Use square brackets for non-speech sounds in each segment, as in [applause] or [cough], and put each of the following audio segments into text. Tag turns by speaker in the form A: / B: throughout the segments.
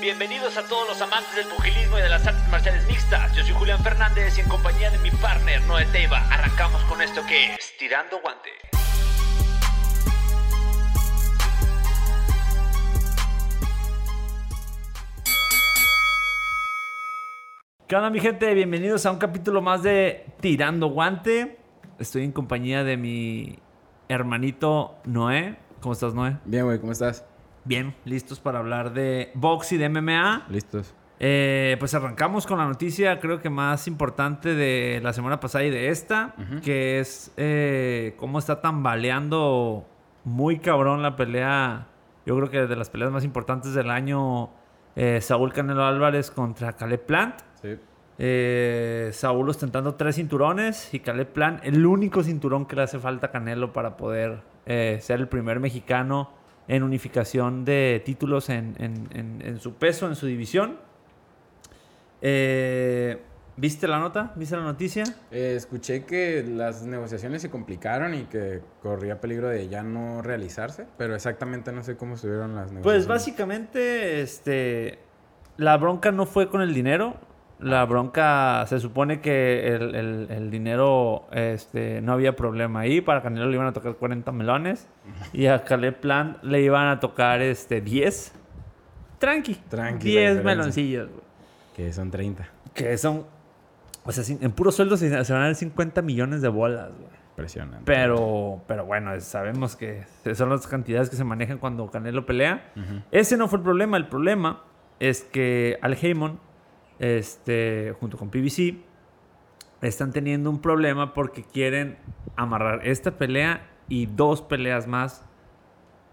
A: Bienvenidos a todos los amantes del pugilismo y de las artes marciales mixtas. Yo soy Julián Fernández y en compañía de mi partner Noé Teiva arrancamos con esto que es Tirando Guante.
B: ¿Qué onda mi gente? Bienvenidos a un capítulo más de Tirando Guante. Estoy en compañía de mi hermanito Noé. ¿Cómo estás, Noé?
C: Bien, güey, ¿cómo estás?
B: Bien, listos para hablar de box y de MMA.
C: Listos.
B: Eh, pues arrancamos con la noticia, creo que más importante de la semana pasada y de esta, que es eh, cómo está tambaleando muy cabrón la pelea. Yo creo que de las peleas más importantes del año, eh, Saúl Canelo Álvarez contra Caleb Plant.
C: Sí.
B: Eh, Saúl ostentando tres cinturones y Caleb Plant el único cinturón que le hace falta a Canelo para poder eh, ser el primer mexicano en unificación de títulos en, en- en- en su peso, en su división. Eh, ¿Viste la nota? ¿Viste la noticia?
C: Eh, escuché que las negociaciones se complicaron y que corría peligro de ya no realizarse, pero exactamente no sé cómo estuvieron las negociaciones.
B: Pues básicamente, este, la bronca no fue con el dinero. La bronca, se supone que el, el- el dinero, este, no había problema ahí. Para Canelo le iban a tocar 40 melones. Y a Caleb Plant le iban a tocar, este, 10. Tranqui.
C: Tranqui, la
B: 10
C: diferencia.
B: meloncillos, güey.
C: Que son 30.
B: Que son, o sea, sin- en puro sueldo se, se van a dar 50 millones de bolas, güey.
C: Impresionante.
B: Pero, pero bueno, sabemos que son las cantidades que se manejan cuando Canelo pelea. Ese no fue el problema. El problema es que Al Heyman, este, junto con PBC, están teniendo un problema porque quieren amarrar esta pelea y dos peleas más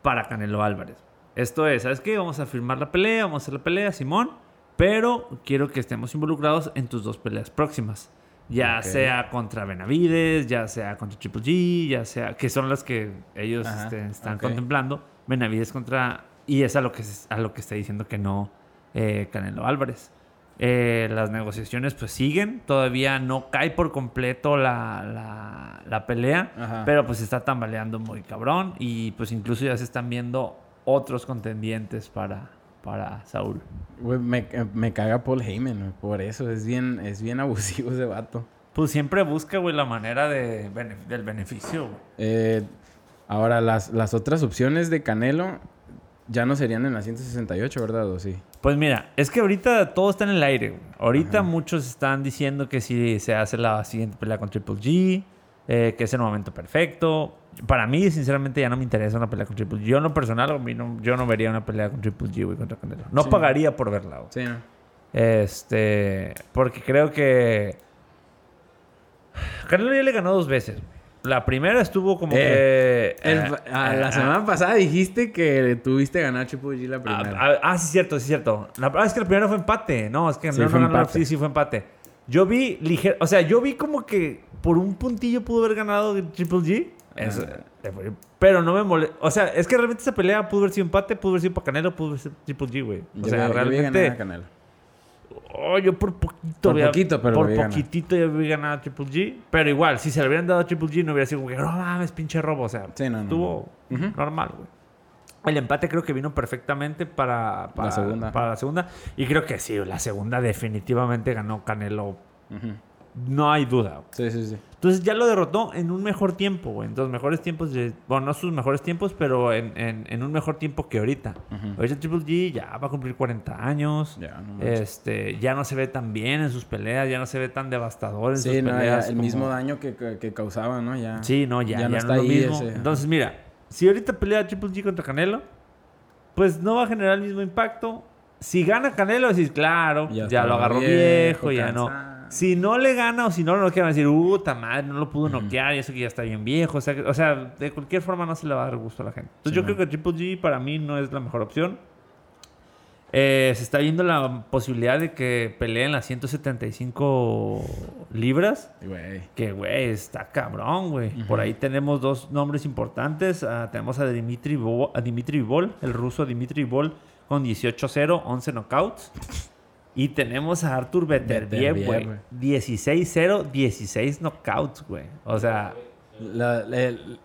B: para Canelo Álvarez. Esto es, ¿sabes qué? Vamos a firmar la pelea, vamos a hacer la pelea, Simón, pero quiero que estemos involucrados en tus dos peleas próximas. Ya sea contra Benavides, ya sea contra Triple G, ya sea, que son las que ellos
C: Ajá,
B: este, están contemplando. Benavides contra, y es a lo que, a lo que está diciendo que no eh, Canelo Álvarez. Eh, las negociaciones pues siguen, todavía no cae por completo la, la, la pelea,
C: Ajá.
B: pero pues está tambaleando muy cabrón y pues incluso ya se están viendo otros contendientes para, para Saúl.
C: Güey, me, me caga Paul Heyman, güey, por eso. Es bien, es bien abusivo ese vato.
B: Pues siempre busca, güey, la manera de, del beneficio, güey.
C: Eh, ahora, las, las otras opciones de Canelo ya no serían en la 168, ¿verdad? ¿O sí?
B: Pues mira, es que ahorita todo está en el aire. güey. Ahorita
C: Ajá.
B: muchos están diciendo que si se hace la siguiente pelea con Triple G, eh, que es el momento perfecto. Para mí, sinceramente, ya no me interesa una pelea con Triple G. Yo en lo personal, a mí no- yo no vería una pelea con Triple G, güey, contra Canelo. No
C: Sí.
B: pagaría por verla, güey.
C: Sí, ¿no?
B: Este, porque creo que Canelo ya le ganó dos veces. güey. La primera estuvo como
C: Eh,
B: que...
C: El-
B: eh,
C: a
B: eh,
C: la
B: ah,
C: semana pasada dijiste que tuviste ganar Triple G la primera.
B: Ah, ah, ah, sí, cierto, sí, cierto. La, ah, es que la primera fue empate. No, es que
C: Sí,
B: no,
C: fue
B: no, no, no,
C: empate.
B: sí, sí, fue empate. Yo vi ligero. O sea, yo vi como que por un puntillo pudo haber ganado Triple G. Eso,
C: Ah.
B: eh, pero no me molesta. O sea, es que realmente esa pelea pudo haber sido empate, pudo haber sido para Canelo, pudo haber sido Triple G, güey. O sea,
C: vi-
B: realmente. Oh, yo por poquito.
C: Por
B: había-
C: poquito, pero
B: Por poquitito ya vi ganado a Triple G. Pero igual, si se le hubieran dado a Triple G, no hubiera sido como que, no mames, pinche robo. O sea,
C: Sí, no,
B: estuvo
C: no.
B: Normal, güey. El empate creo que vino perfectamente para, para,
C: segunda.
B: para la segunda. Y creo que sí, la segunda definitivamente ganó Canelo.
C: Ujú.
B: No hay duda.
C: Sí, sí, sí.
B: Entonces ya lo derrotó en un mejor tiempo, güey. En los mejores tiempos, de- bueno, no sus mejores tiempos, pero en, en- en un mejor tiempo que ahorita.
C: Ujú.
B: Ahorita Triple G ya va a cumplir 40 años.
C: Ya, no
B: este, ya no se ve tan bien en sus peleas, ya no se ve tan devastador en
C: Sí,
B: sus
C: no, ya
B: peleas.
C: el
B: como-
C: mismo daño que, que, que causaba, ¿no? Ya.
B: Sí, no, ya, ya,
C: Ya no
B: no,
C: está
B: es lo
C: ahí
B: mismo.
C: ese.
B: Entonces, mira, si ahorita pelea Triple G contra Canelo, pues no va a generar el mismo impacto. Si gana Canelo, decís, claro, ya, lo agarró
C: viejo,
B: viejo, ya no. Si no le gana o si no lo quieren decir, uh, ta madre, no lo pudo noquear y eso que ya está bien viejo. O sea, que- o sea, de cualquier forma no se le va a dar gusto a la gente. Entonces,
C: Sí,
B: yo creo que Triple G para mí no es la mejor opción. Eh, se está viendo la posibilidad de que peleen las 175 libras. Que, güey, está cabrón, güey. Por ahí tenemos dos nombres importantes. Ah, tenemos a Dimitri, Bo- a Dimitri Bol, el ruso Dimitri Bol, con 18-0, 11 knockouts. Y tenemos a Artur Beterbiev, güey.
C: güey.
B: 16-0, 16 knockouts, güey. O sea,
C: La,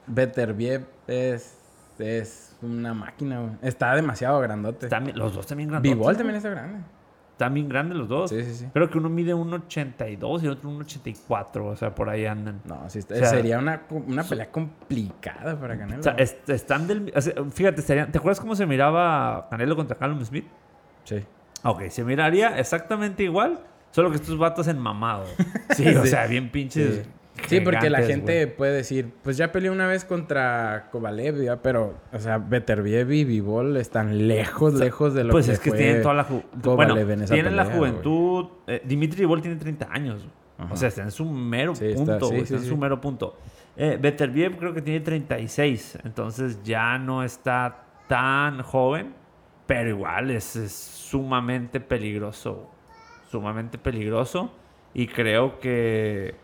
C: Beterbiev es es una máquina, güey. Está demasiado grandote.
B: Los dos también grandes.
C: Bivol también está grande.
B: Están bien grandes los dos.
C: Sí, sí, sí.
B: Creo que uno mide 1.82 y el otro 1.84. O sea, por ahí andan.
C: No, sí, está-
B: O sea,
C: sería una, una pelea complicada para Canelo.
B: O sea, est- están del. o sea, fíjate, estarían- ¿te acuerdas cómo se miraba Canelo contra Callum Smith?
C: Sí.
B: Ok, se miraría exactamente igual, solo que estos vatos en mamado. [laughs] Sí, o sea, bien pinches.
C: Sí. Sí, porque la gente puede decir, pues ya peleé una vez contra Kovalev, ya, pero, o sea, Beterbiev y Bivol están lejos, lejos de lo
B: Pues
C: que
B: es que
C: fue
B: tienen toda la juventud. Bueno, tienen la juventud. eh, Dimitri Bol tiene 30 años.
C: Ajá.
B: O sea, está en su mero
C: Sí, está-
B: punto.
C: sí, sí,
B: está en su mero punto. Eh, Beterbiev creo que tiene 36. Entonces ya no está tan joven. Pero igual es, es sumamente peligroso. Sumamente peligroso. Y creo que.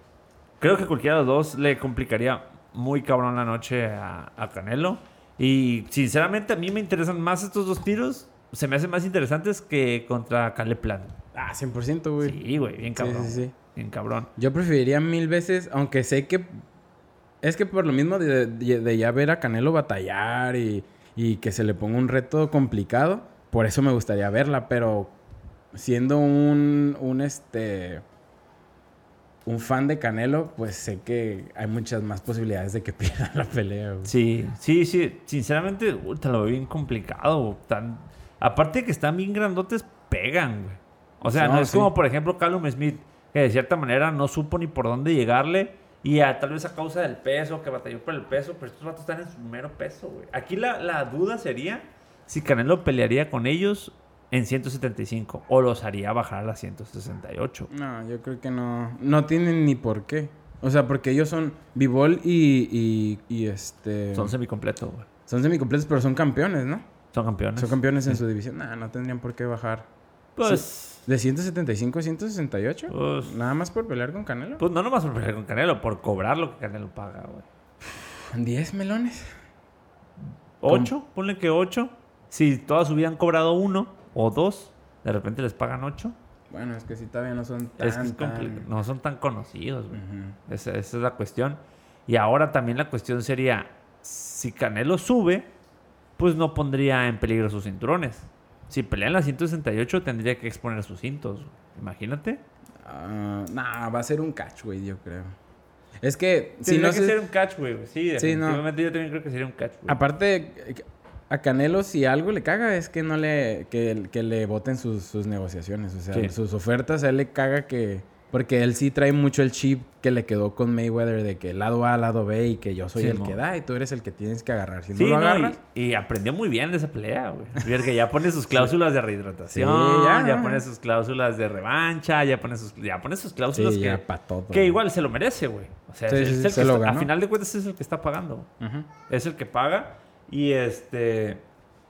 B: Creo que cualquiera de los dos le complicaría muy cabrón la noche a, a Canelo. Y sinceramente a mí me interesan más estos dos tiros. Se me hacen más interesantes que contra Caleb Plant.
C: Ah, 100%, güey.
B: Sí, güey, bien
C: Sí,
B: cabrón.
C: sí, sí.
B: Bien cabrón.
C: Yo preferiría mil veces, aunque sé que... Es que por lo mismo de, de- de ya ver a Canelo batallar y, y que se le ponga un reto complicado, por eso me gustaría verla, pero siendo un, un este... Un fan de Canelo, pues sé que hay muchas más posibilidades de que [laughs] pierda la pelea. güey.
B: Sí, sí, sí. Sinceramente, uy, te lo veo bien complicado. Tan... Aparte de que están bien grandotes, pegan, güey. O sea, no,
C: No,
B: es
C: sí.
B: como, por ejemplo, Callum Smith, que de cierta manera no supo ni por dónde llegarle. Y a- tal vez a causa del peso, que batalló por el peso, pero estos vatos están en su mero peso, güey. Aquí la, la duda sería si Canelo pelearía con ellos en 175 o los haría bajar a las 168.
C: No, yo creo que no. No tienen ni por qué. O sea, porque ellos son Bivol y, y, y este...
B: Son semicompletos, güey.
C: Son semicompletos, pero son campeones, ¿no?
B: Son campeones.
C: Son campeones en su división. Nah, no tendrían por qué bajar.
B: Pues,
C: ¿De 175 a 168?
B: pues,
C: Nada más por pelear con Canelo.
B: pues no nomás por pelear con Canelo, por cobrar lo que Canelo paga, güey.
C: 10 melones.
B: ¿Ocho? Ponle que ocho. Si toda su vida han cobrado uno o dos, de repente les pagan ocho.
C: Bueno, es que si todavía no son tan...
B: es que es
C: tan-
B: compli- no son tan conocidos, güey. Esa, esa es la cuestión. Y ahora también la cuestión sería, si Canelo sube, pues no pondría en peligro sus cinturones. Si pelea en la 168 tendría que exponer sus cintos. Imagínate.
C: Ah, nah, va a ser un catch, güey, yo creo. Es que si
B: Tendría
C: no
B: que
C: se...
B: ser un catch, güey. Sí,
C: Sí, no.
B: definitivamente yo también creo que sería un catch, güey.
C: Aparte, a Canelo si algo le caga es que no le... Que, que le voten sus, sus negociaciones. O sea,
B: Sí.
C: sus ofertas, a él le caga que... Porque él sí trae mucho el chip que le quedó con Mayweather de que lado A, lado B y que yo soy
B: Sí,
C: el que da y tú eres el que tienes que agarrar. Si no
B: Sí,
C: lo
B: no,
C: agarras...
B: y, y aprendió muy bien de esa pelea, güey. Porque ya pone sus cláusulas de rehidratación,
C: Sí,
B: ya.
C: ya.
B: pone sus cláusulas de revancha, ya pone sus, ya pone sus cláusulas que,
C: ya pa' todo.
B: que igual se lo merece, güey. O sea, es, el
C: se
B: que
C: lo
B: está- a final de cuentas es el que está pagando. Es el que paga. Y este.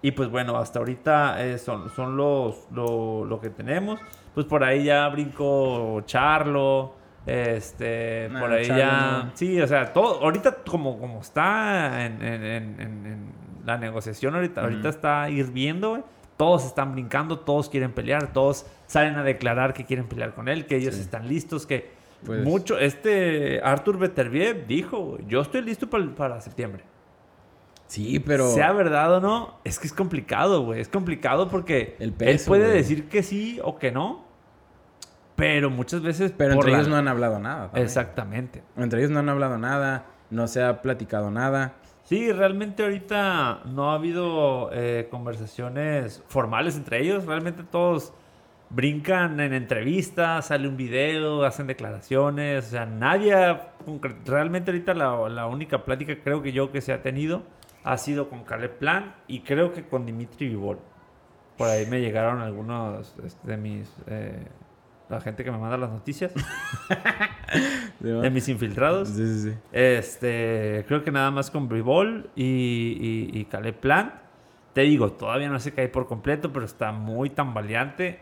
B: Y pues bueno, hasta ahorita eh, son, son los, lo, lo que tenemos. Pues por ahí ya brinco Charlo. Este,
C: Nah,
B: por ahí
C: Charlo
B: ya.
C: no.
B: Sí, o sea, todo. Ahorita, como, como está en, en- en- en- en la negociación, ahorita, ahorita está hirviendo, güey. Todos están brincando, todos quieren pelear, todos salen a declarar que quieren pelear con él, que ellos
C: Sí.
B: están listos, que
C: Pues-
B: mucho. Este Arthur Beterbiev dijo, yo estoy listo para, para septiembre.
C: Sí, pero...
B: Sea verdad o no, es que es complicado, güey. Es complicado porque
C: El
B: él
C: peso,
B: puede
C: güey.
B: decir que sí o que no, pero muchas veces.
C: Pero entre
B: la-
C: ellos no han hablado nada. también.
B: Exactamente.
C: Entre ellos no han hablado nada, no se ha platicado nada.
B: Sí, realmente ahorita no ha habido eh, conversaciones formales entre ellos. Realmente todos brincan en entrevistas, sale un video, hacen declaraciones. O sea, nadie. ha Realmente ahorita la, la única plática creo que yo que se ha tenido ha sido con Caleb Plan y creo que con Dimitri Vivol. Por ahí me llegaron algunos este, de mis. eh, la gente que me manda las noticias, [laughs] de mis infiltrados.
C: Sí, sí, sí.
B: Este, creo que nada más con Brivol y, y, y Caleb Plant. Te digo, todavía no se cae por completo, pero está muy tambaleante.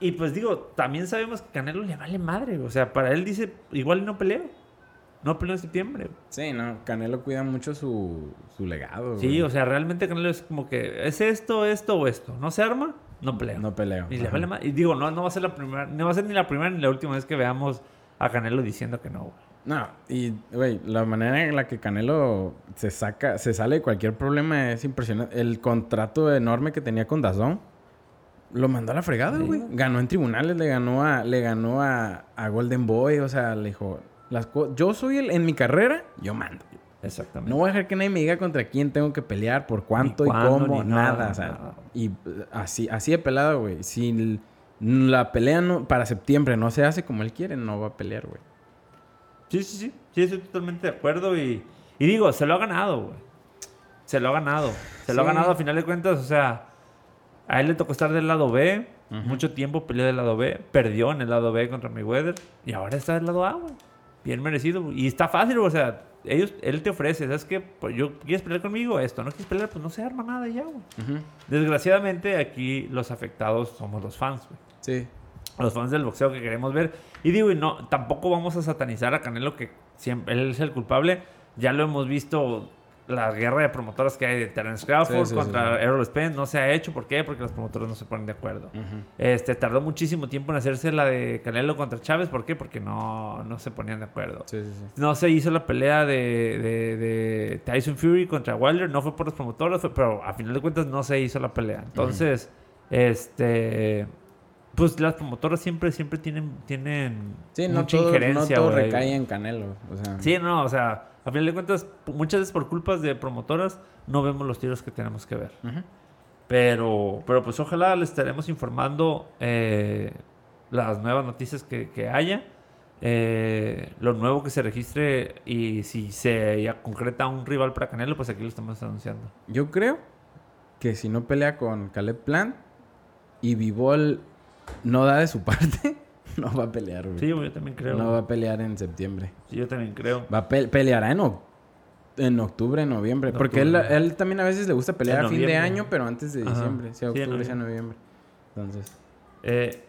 B: Y pues digo, también sabemos que Canelo le vale madre. O sea, para él dice, igual no peleo. No peleo en septiembre.
C: Sí, no, Canelo cuida mucho su, su legado.
B: Sí,
C: güey.
B: o sea, realmente Canelo es como que es esto, esto o esto. No se arma, no peleo.
C: No peleo.
B: Y le vale madre. Y digo, no, no va a ser la primera, no va a ser ni la primera ni la última vez que veamos a Canelo diciendo que no, güey.
C: No, y, güey, la manera en la que Canelo se saca, se sale de cualquier problema es impresionante. El contrato enorme que tenía con Dazón lo mandó a la fregada, güey. Ganó en tribunales, le ganó a, le ganó a, a Golden Boy, o sea, le dijo, las yo soy el, en mi carrera, yo mando.
B: Exactamente.
C: No voy a dejar que nadie me diga contra quién tengo que pelear, por cuánto
B: Ni
C: y
B: cuándo,
C: cómo,
B: nada,
C: nada, o sea,
B: nada.
C: y así, así de pelado, güey. Si la pelea no, para septiembre no se hace como él quiere, no va a pelear, güey.
B: Sí, sí, sí. Sí, estoy totalmente de acuerdo. Y, y digo, se lo ha ganado, güey. Se lo ha ganado. Se lo ha ganado a final de cuentas. O sea, a él le tocó estar del lado B. Mucho tiempo peleó del lado B. Perdió en el lado B contra Mayweather. Y ahora está del lado A, güey. Bien merecido. Y está fácil, güey. O sea, ellos, él te ofrece, ¿sabes qué? Pues yo, ¿quieres pelear conmigo? Esto. ¿No quieres pelear? Pues no se arma nada ya, güey. Desgraciadamente, aquí los afectados somos los fans, güey
C: Sí.
B: los fans del boxeo que queremos ver. Y digo, y no, tampoco vamos a satanizar a Canelo, que siempre él es el culpable. Ya lo hemos visto, la guerra de promotoras que hay de Terence Crawford
C: Sí, sí,
B: contra
C: sí.
B: Errol Spence no se ha hecho. ¿Por qué? Porque los promotores no se ponen de acuerdo. este Tardó muchísimo tiempo en hacerse la de Canelo contra Chávez. ¿Por qué? Porque no, no se ponían de acuerdo.
C: Sí, sí, sí.
B: No se hizo la pelea de, de- de Tyson Fury contra Wilder, no fue por los promotores, fue- pero a final de cuentas no se hizo la pelea. Entonces, este, pues las promotoras siempre, siempre tienen, tienen
C: Sí, no
B: mucha
C: todo, no
B: injerencia.
C: todo
B: güey.
C: recae en Canelo. O sea,
B: Sí, no, o sea, a final de cuentas, muchas veces por culpas de promotoras no vemos los tiros que tenemos que ver. Pero, pero pues ojalá les estaremos informando eh, las nuevas noticias que, que haya, eh, lo nuevo que se registre y si se ya concreta un rival para Canelo, pues aquí lo estamos anunciando.
C: Yo creo que si no pelea con Caleb Plant y Vivol no da de su [laughs] parte, [laughs] no va a pelear, güey.
B: Sí, yo también creo.
C: no va a pelear en septiembre.
B: Sí, yo también creo.
C: Va a pe- peleará en, en octubre, noviembre.
B: En
C: porque él,
B: octubre.
C: él también a veces le gusta pelear
B: En
C: a fin de año, pero antes de
B: Ajá.
C: diciembre. Sea
B: Sí,
C: octubre, sea noviembre. Entonces,
B: Eh,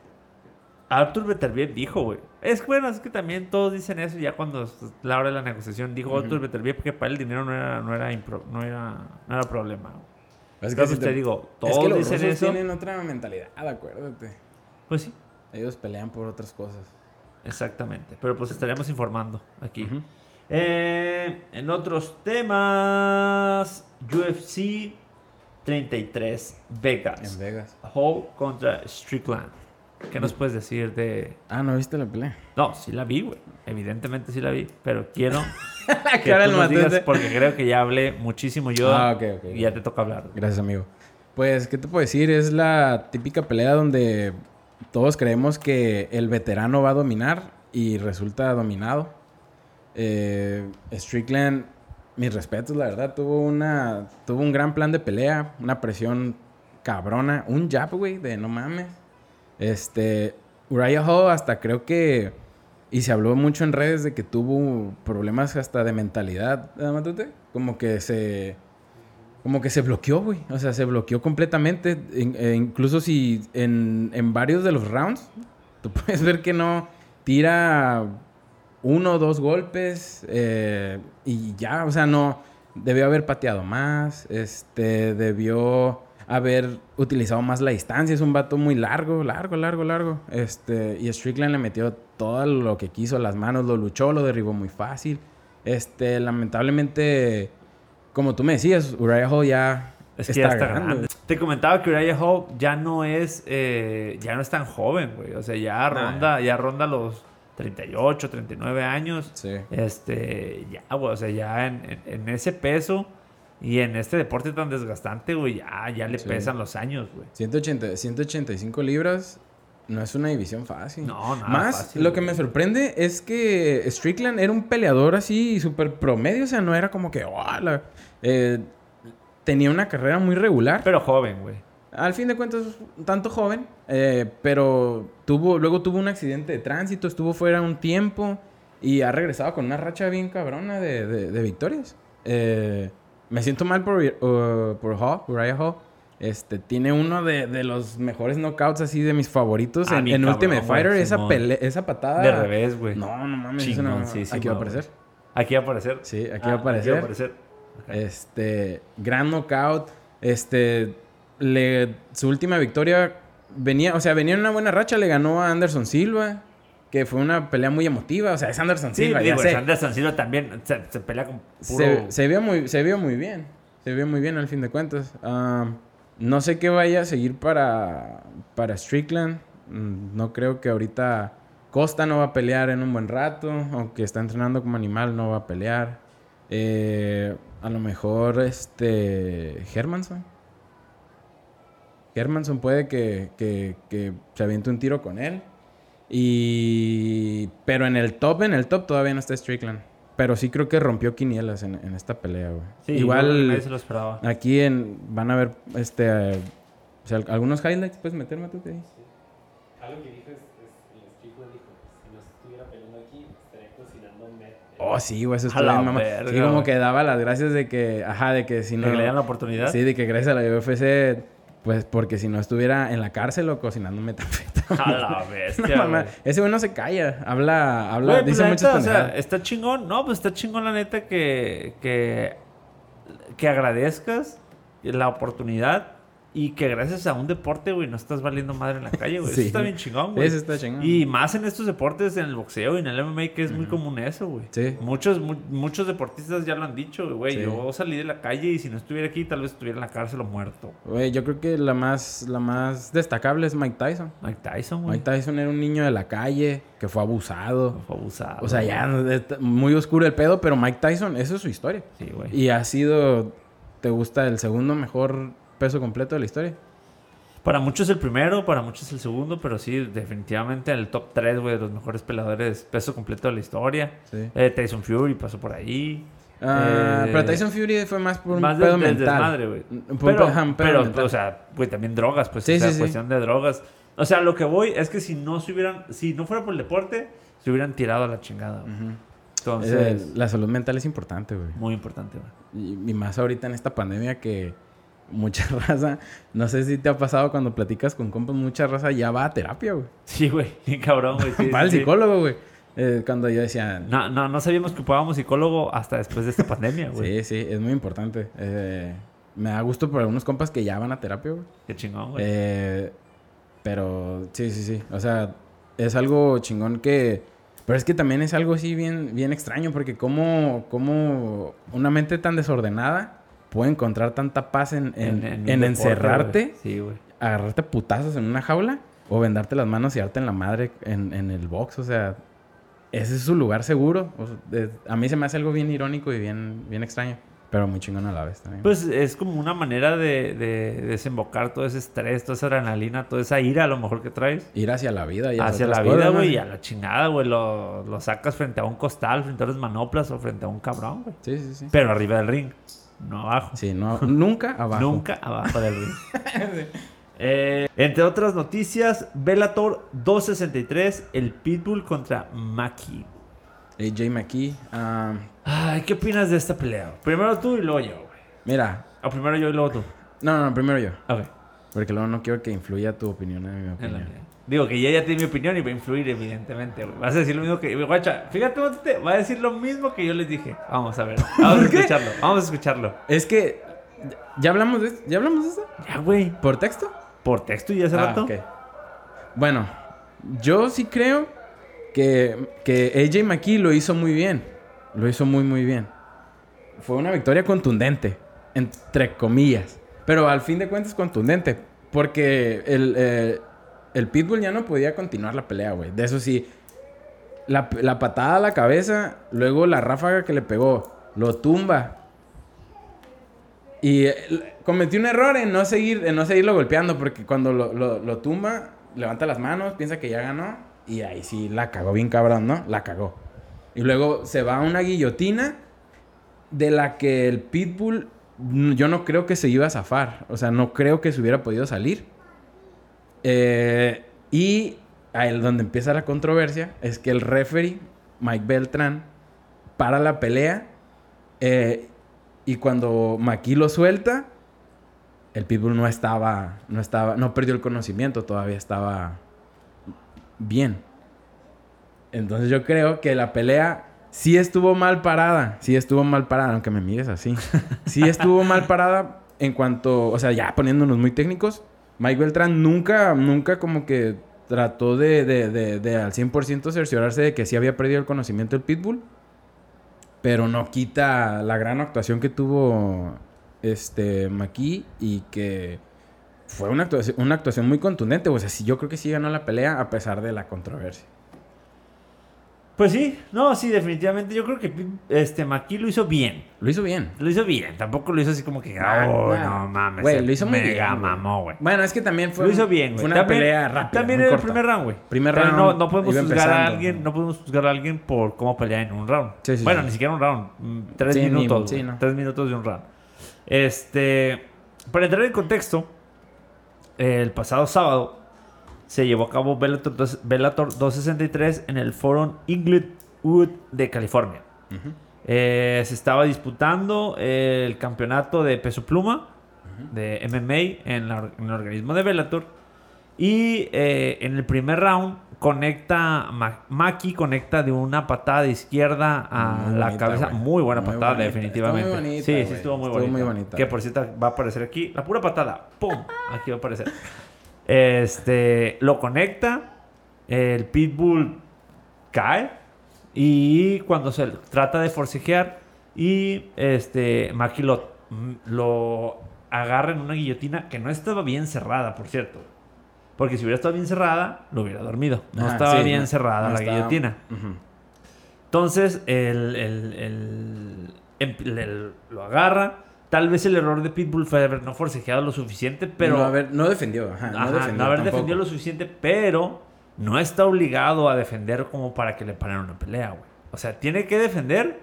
B: Arthur Beterbiev dijo, güey. Es que, bueno, es que también todos dicen eso ya cuando es la hora de la negociación. Dijo Arthur Beterbiev que para él el dinero no era, no era, impro- no era, no era problema. güey.
C: es
B: Entonces
C: si
B: te digo,
C: es
B: todos
C: que los
B: dicen eso.
C: tienen otra mentalidad, acuérdate.
B: Pues sí,
C: Ellos pelean por otras cosas.
B: exactamente. Pero pues estaremos informando aquí. Eh, en otros temas, UFC 33 Vegas.
C: En Vegas.
B: Hall contra Strickland. ¿Qué nos puedes decir de...?
C: Ah, ¿no viste la pelea?
B: No, sí la vi, güey. Evidentemente sí la vi, pero quiero [laughs]
C: La
B: que
C: cara
B: tú nos digas porque creo que ya hablé muchísimo yo
C: Ah, ok, ok.
B: y ya te toca hablar.
C: Gracias, amigo. Pues, ¿qué te puedo decir? Es la típica pelea donde todos creemos que el veterano va a dominar y resulta dominado. Eh, Strickland, mis respetos, la verdad, tuvo una tuvo un gran plan de pelea, una presión cabrona, un jab, güey, de no mames. Este, Uriah Hall hasta creo que y se habló mucho en redes de que tuvo problemas hasta de mentalidad, ¿verdad, Matute? Como que se como que se bloqueó, güey. O sea, se bloqueó completamente. Eh, incluso si en, en varios de los rounds, [laughs] tú puedes ver que no tira uno o dos golpes eh, y ya, o sea, no. Debió haber pateado más, este, debió haber utilizado más la distancia. Es un vato muy largo, largo, largo, largo. Este, y Strickland le metió todo lo que quiso las manos, lo luchó, lo derribó muy fácil. Este, lamentablemente, como tú me decías, Uriah Hall ya
B: Es que ya está grande. Te comentaba que Uriah Hall ya no es, eh, ya no es tan joven, güey. O sea, ya ronda, ya ronda los 38, 39 años.
C: Sí.
B: Este, ya, güey, o sea, ya en, en- en ese peso y en este deporte tan desgastante, güey, ya, ya le
C: Sí.
B: pesan los años, güey.
C: 180, 185 libras no es una división fácil.
B: No, nada
C: Más,
B: fácil,
C: lo que me sorprende es que Strickland era un peleador así súper promedio. O sea, no era como que, "Oh, la-". Eh, tenía una carrera muy regular.
B: Pero joven, güey.
C: Al fin de cuentas, un tanto joven, eh, pero tuvo, luego tuvo un accidente de tránsito, estuvo fuera un tiempo y ha regresado con una racha bien cabrona de, de- de victorias. Eh, me siento mal por, uh, por Hall, Uriah Hall. Este, tiene uno de, de los mejores knockouts así de mis favoritos
B: Ah,
C: en,
B: mi
C: en
B: cabrón,
C: Ultimate Fighter. Esa, pele- esa patada.
B: De revés, güey.
C: No, no mames. no-
B: Chingoncísimo,
C: aquí va a aparecer.
B: Aquí va a aparecer.
C: Sí, aquí
B: Ah,
C: va a aparecer.
B: Aquí va a aparecer.
C: Este, gran knockout. Este, le, su última victoria venía, o sea, venía en una buena racha, le ganó a Anderson Silva. que fue una pelea muy emotiva. O sea, es Anderson
B: Sí,
C: Silva,
B: digo,
C: ya sé.
B: Anderson Silva también se, se pelea con puro...
C: Se, se vio muy, se vio muy bien. Se vio muy bien al fin de cuentas. Ah, no sé qué vaya a seguir para, para Strickland. Mm, No creo que ahorita Costa no va a pelear en un buen rato. Aunque está entrenando como animal, no va a pelear. Eh, a lo mejor este Hermanson. Hermanson puede que, que, que se aviente un tiro con él. Y... Pero en el top, en el top todavía no está Strickland. Pero sí creo que rompió quinielas en, en esta pelea, güey.
B: Sí, igual nadie se lo esperaba.
C: aquí en, van a ver este... eh, o sea, algunos highlights, puedes meterme tú, ahí.
D: Algo que dijo es, es el Strickland dijo, si no estuviera peleando aquí, estaría cocinando met.
C: Oh, sí, güey, eso estuvo bien, mamá.
B: verga,
C: Sí, como
B: güey.
C: que daba las gracias de que... Ajá, de que si no...
B: ¿Que le dieran la oportunidad?
C: Sí, de que gracias a la UFC... Pues porque si no estuviera en la cárcel o cocinando metanfetamina. [laughs]
B: A la
C: No,
B: bestia, güey.
C: Ese güey no se calla. Habla, habla,
B: Güey,
C: dice muchas
B: neta, o sea, está chingón. No, pues está chingón la neta que, que, que agradezcas la oportunidad y que gracias a un deporte, güey, no estás valiendo madre en la calle, güey. [laughs]
C: Sí.
B: Eso está bien chingón, güey.
C: Eso está chingón.
B: Y más en estos deportes, en el boxeo y en el MMA, que es muy común eso, güey.
C: Sí.
B: Muchos, mu- muchos deportistas ya lo han dicho, güey.
C: Sí.
B: Yo salí de la calle y si no estuviera aquí, tal vez estuviera en la cárcel o muerto.
C: Güey, yo creo que la más, la más destacable es Mike Tyson.
B: Mike Tyson, güey.
C: Mike Tyson era un niño de la calle que fue abusado.
B: Fue abusado.
C: O sea, ya muy oscuro el pedo, pero Mike Tyson, esa es su historia.
B: Sí, güey.
C: Y ha sido, ¿te gusta el segundo mejor peso completo de la historia?
B: Para muchos el primero, para muchos el segundo, pero sí, definitivamente el top 3, güey, de los mejores peleadores peso completo de la historia.
C: Sí.
B: Eh, Tyson Fury pasó por ahí.
C: Ah,
B: Eh,
C: pero Tyson Fury fue más por un
B: más
C: pedo
B: del,
C: mental.
B: desmadre.
C: Un- un
B: Pero,
C: un pedo
B: pero,
C: mental.
B: o sea, güey, también drogas, pues,
C: Sí,
B: o sea,
C: sí,
B: cuestión de drogas. O sea, lo que voy es que si no se hubieran, si no fuera por el deporte, se hubieran tirado a la chingada, güey.
C: Ujú.
B: Entonces,
C: Eh, la salud mental es importante, güey.
B: muy importante, güey.
C: Y, y más ahorita en esta pandemia que mucha [laughs] raza, no sé si te ha pasado cuando platicas con compas, mucha raza ya va a terapia, güey.
B: Sí, güey, [laughs] cabrón, güey. sí, sí,
C: psicólogo, güey. Eh, cuando yo decía,
B: No, no, no sabíamos que ocupábamos psicólogo hasta después de esta [laughs] pandemia, güey.
C: sí, sí, es muy importante. Eh, me da gusto por algunos compas que ya van a terapia, güey.
B: Qué chingón, güey.
C: Eh, pero sí, sí, sí. O sea, es algo chingón que... Pero es que también es algo así bien, bien extraño porque como, como una mente tan desordenada puede encontrar tanta paz en, encerrarte.
B: Sí,
C: agarrarte putazos en una jaula o vendarte las manos y darte en la madre en, el box. O sea, ese es su lugar seguro. O sea, de- a mí se me hace algo bien irónico y bien, bien extraño. Pero muy chingón a la vez también.
B: Pues es como una manera de, de desembocar todo ese estrés, toda esa adrenalina, toda esa ira a lo mejor que traes.
C: Ir hacia la vida y
B: Hacia la vida, güey, y a la chingada, güey. Lo, lo sacas frente a un costal, frente a las manoplas o frente a un cabrón, güey.
C: Sí, sí, sí.
B: Pero arriba del ring, no abajo.
C: Sí, no, [laughs] nunca abajo.
B: Nunca abajo del ring. [laughs] Eh, entre otras noticias, Bellator 263, el Pitbull contra Maki.
C: AJ McKee. ah,
B: Ay, ¿qué opinas de esta pelea? Primero tú y luego yo, güey.
C: mira.
B: O primero yo y luego tú.
C: No, no, primero yo.
B: Ok.
C: Porque luego no quiero que influya tu opinión en mi
B: En la
C: opinión.
B: Digo que ya ya tiene mi opinión y va a influir, evidentemente. Vas a decir lo mismo que. Guacha, fíjate, va a decir lo mismo que yo les dije. Vamos a ver. [laughs] Vamos a escucharlo. Vamos a escucharlo.
C: Es que... ¿Ya hablamos de esto? ¿Ya hablamos de esto?
B: Ya, güey.
C: ¿Por texto?
B: Por texto y hace
C: Ah,
B: rato.
C: ok. Bueno, yo sí creo que, que AJ McKee lo hizo muy bien. Lo hizo muy, muy bien. Fue una victoria contundente, entre comillas. Pero al fin de cuentas contundente. Porque el, eh, el Pitbull ya no podía continuar la pelea, güey. De eso sí. La, patada a la cabeza, luego la ráfaga que le pegó, lo tumba. Y eh, cometió un error en no, seguir, en no seguirlo golpeando, porque cuando lo, lo- tumba, levanta las manos, piensa que ya ganó, y ahí sí la cagó bien cabrón, ¿no? La cagó. Y luego se va a una guillotina de la que el Pitbull, yo no creo que se iba a zafar, o sea, no creo que se hubiera podido salir. Eh, y ahí donde empieza la controversia es que el referee, Mike Beltrán, para la pelea eh, y cuando Maki lo suelta, el Pitbull no estaba, no estaba, no perdió el conocimiento, todavía estaba bien. Entonces yo creo que la pelea sí estuvo mal parada, sí estuvo mal parada, aunque me mires así. [laughs] Sí estuvo mal parada en cuanto, o sea, ya poniéndonos muy técnicos, Mike Beltrán nunca, nunca como que trató de, de, de, de al 100% cerciorarse de que sí había perdido el conocimiento del Pitbull. Pero no quita la gran actuación que tuvo este Maki y que fue una una actuación muy contundente. O sea, sí, yo creo que sí ganó la pelea a pesar de la controversia.
B: Pues sí, no, sí, definitivamente. Yo creo que este Maki lo hizo bien.
C: Lo hizo bien.
B: Lo hizo bien. Tampoco lo hizo así como que, oh, no mames.
C: Güey, lo hizo muy
B: mega
C: bien,
B: mamó, güey.
C: Bueno, es que también fue,
B: Lo hizo bien, güey.
C: fue una
B: También-
C: pelea rápida.
B: También era el primer round, güey.
C: Primer
B: Pero
C: round,
B: No, no podemos juzgar a alguien, no podemos juzgar a alguien por cómo pelea en un round.
C: Sí, sí,
B: bueno,
C: sí.
B: ni siquiera un round. mm, Tres
C: ni-
B: minutos.
C: no.
B: Tres minutos de un round. Este. Para entrar en contexto, el pasado sábado se llevó a cabo Bellator, Bellator 263 en el Foro Inglewood de California.
C: Ujú.
B: Eh, se estaba disputando el campeonato de peso pluma de MMA en, la en el organismo de Bellator. Y eh, en el primer round conecta, Ma- Maki conecta de una patada de izquierda a
C: Muy
B: la
C: bonita,
B: cabeza.
C: güey.
B: muy buena
C: Muy
B: patada,
C: bonita.
B: definitivamente.
C: Muy bonita,
B: sí, sí, estuvo muy
C: Estuvo
B: bonita.
C: muy bonita.
B: Que por cierto va a aparecer aquí. La pura patada. ¡Pum! Aquí va a aparecer. Este, lo conecta. El Pitbull cae. Y cuando se trata de forcejear. Y este, Maki lo, lo agarra en una guillotina que no estaba bien cerrada, por cierto. Porque si hubiera estado bien cerrada, lo hubiera dormido. No
C: Ajá,
B: estaba
C: sí,
B: bien
C: no-
B: cerrada
C: no
B: la
C: estaba-
B: guillotina. Entonces, el, el- el- el- lo agarra. Tal vez el error de Pitbull fue haber no forcejeado lo suficiente, pero...
C: no, no defendió. Ajá, no defendió.
B: no haber
C: tampoco.
B: defendido lo suficiente, pero no está obligado a defender como para que le paren una pelea, güey. O sea, tiene que defender,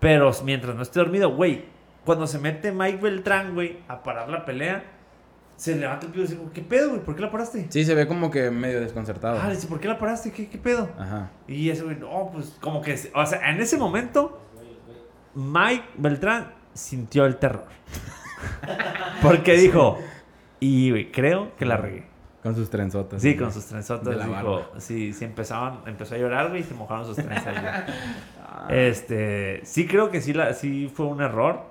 B: pero mientras no esté dormido, güey. Cuando se mete Mike Beltrán, güey, a parar la pelea, se levanta el pido y dice, ¿qué pedo, güey? ¿Por qué la paraste?
C: Sí, se ve como que medio desconcertado.
B: Ah, le dice, ¿por qué la paraste? ¿Qué, qué pedo?
C: Ajá.
B: Y ese güey, no, pues como que, o sea, en ese momento, Mike Beltrán sintió el terror. Porque dijo, y creo que la regué.
C: Con sus trenzotas.
B: Sí, con sus trenzotas.
C: La
B: dijo, sí, sí empezaban, empezó a llorar, güey, y se mojaron sus trenzas. güey. [laughs] Este, sí creo que sí, la, sí fue un error.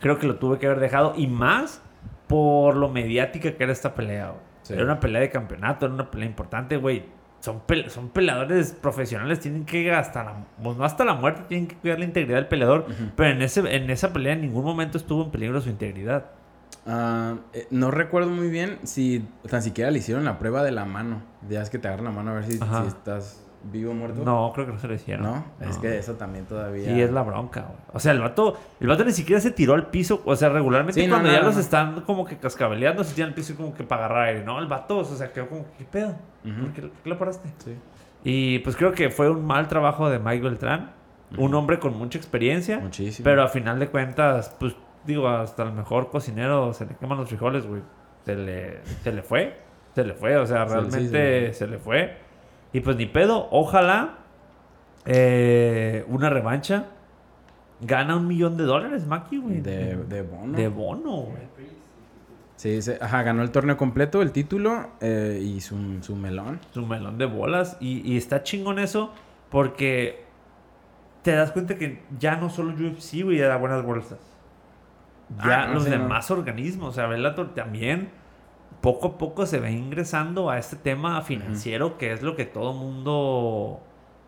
B: Creo que lo tuve que haber dejado. Y más por lo mediática que era esta pelea, güey.
C: Sí.
B: Era una pelea de campeonato, era una pelea importante, güey. Son, son peleadores profesionales, tienen que hasta la, no hasta la muerte, tienen que cuidar la integridad del peleador. Pero en, ese, en esa pelea en ningún momento estuvo en peligro su integridad.
C: Eh, no recuerdo muy bien si tan siquiera le hicieron la prueba de la mano. Ya es que te agarran la mano a ver si estás vivo o muerto.
B: No, creo que no se lo hicieron.
C: ¿No? Es que eso también todavía.
B: Y es la bronca, güey. O sea, el vato, el vato ni siquiera se tiró al piso. O sea, regularmente
C: Sí,
B: cuando
C: no,
B: ya los están como que cascabeleando, se tiran al piso como que para agarrar aire. No, el vato, o sea, quedó como, ¿qué pedo?
C: Ujú.
B: ¿Por, qué, lo paraste?
C: Sí.
B: Y pues creo que fue un mal trabajo de Mike Beltrán. Un hombre con mucha experiencia.
C: Muchísimo.
B: Pero a final de cuentas, pues digo, hasta el mejor cocinero se le queman los frijoles, güey. Se le, se le fue. Se le fue, o sea,
C: Sí, sí,
B: realmente
C: sí.
B: se le fue. Y pues ni pedo, ojalá eh, una revancha. Gana un millón de dólares, Maki, güey.
C: De, de bono.
B: De bono, güey.
C: Sí, se- ajá, ganó el torneo completo, el título eh, y su, su melón.
B: Su melón de bolas. Y, y está chingón eso porque te das cuenta que ya no solo UFC, güey, da buenas bolsas. Ya
C: Ah, no,
B: los
C: sí, no.
B: demás organismos, o sea, Bellator también poco a poco se va ingresando a este tema financiero que es lo que todo mundo,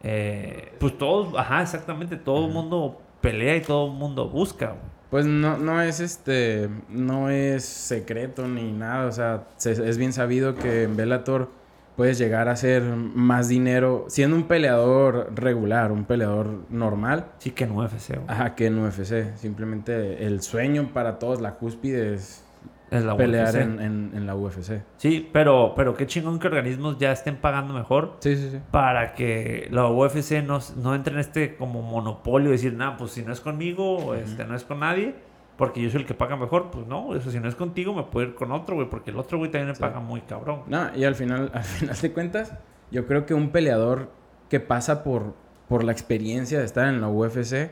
B: eh, pues todos, ajá, exactamente, todo el mundo pelea y todo el mundo busca. güey.
C: Pues no, no es este, no es secreto ni nada, o sea, se- es bien sabido que en Bellator puedes llegar a hacer más dinero siendo un peleador regular, un peleador normal,
B: Sí que en UFC, güey.
C: ajá, que en UFC. Simplemente el sueño para todos, la cúspide es
B: la
C: pelear en, en- en la UFC.
B: Sí, pero, pero qué chingón que organismos ya estén pagando mejor.
C: Sí, sí, sí.
B: para que la UFC no, no entre en este como monopolio, decir, nada, pues si no es conmigo, este, no es con nadie, porque yo soy el que paga mejor, pues no, eso si no es contigo me puedo ir con otro, güey, porque el otro güey también me paga muy cabrón.
C: No, y al final, [laughs] al final de cuentas, yo creo que un peleador que pasa por, por la experiencia de estar en la UFC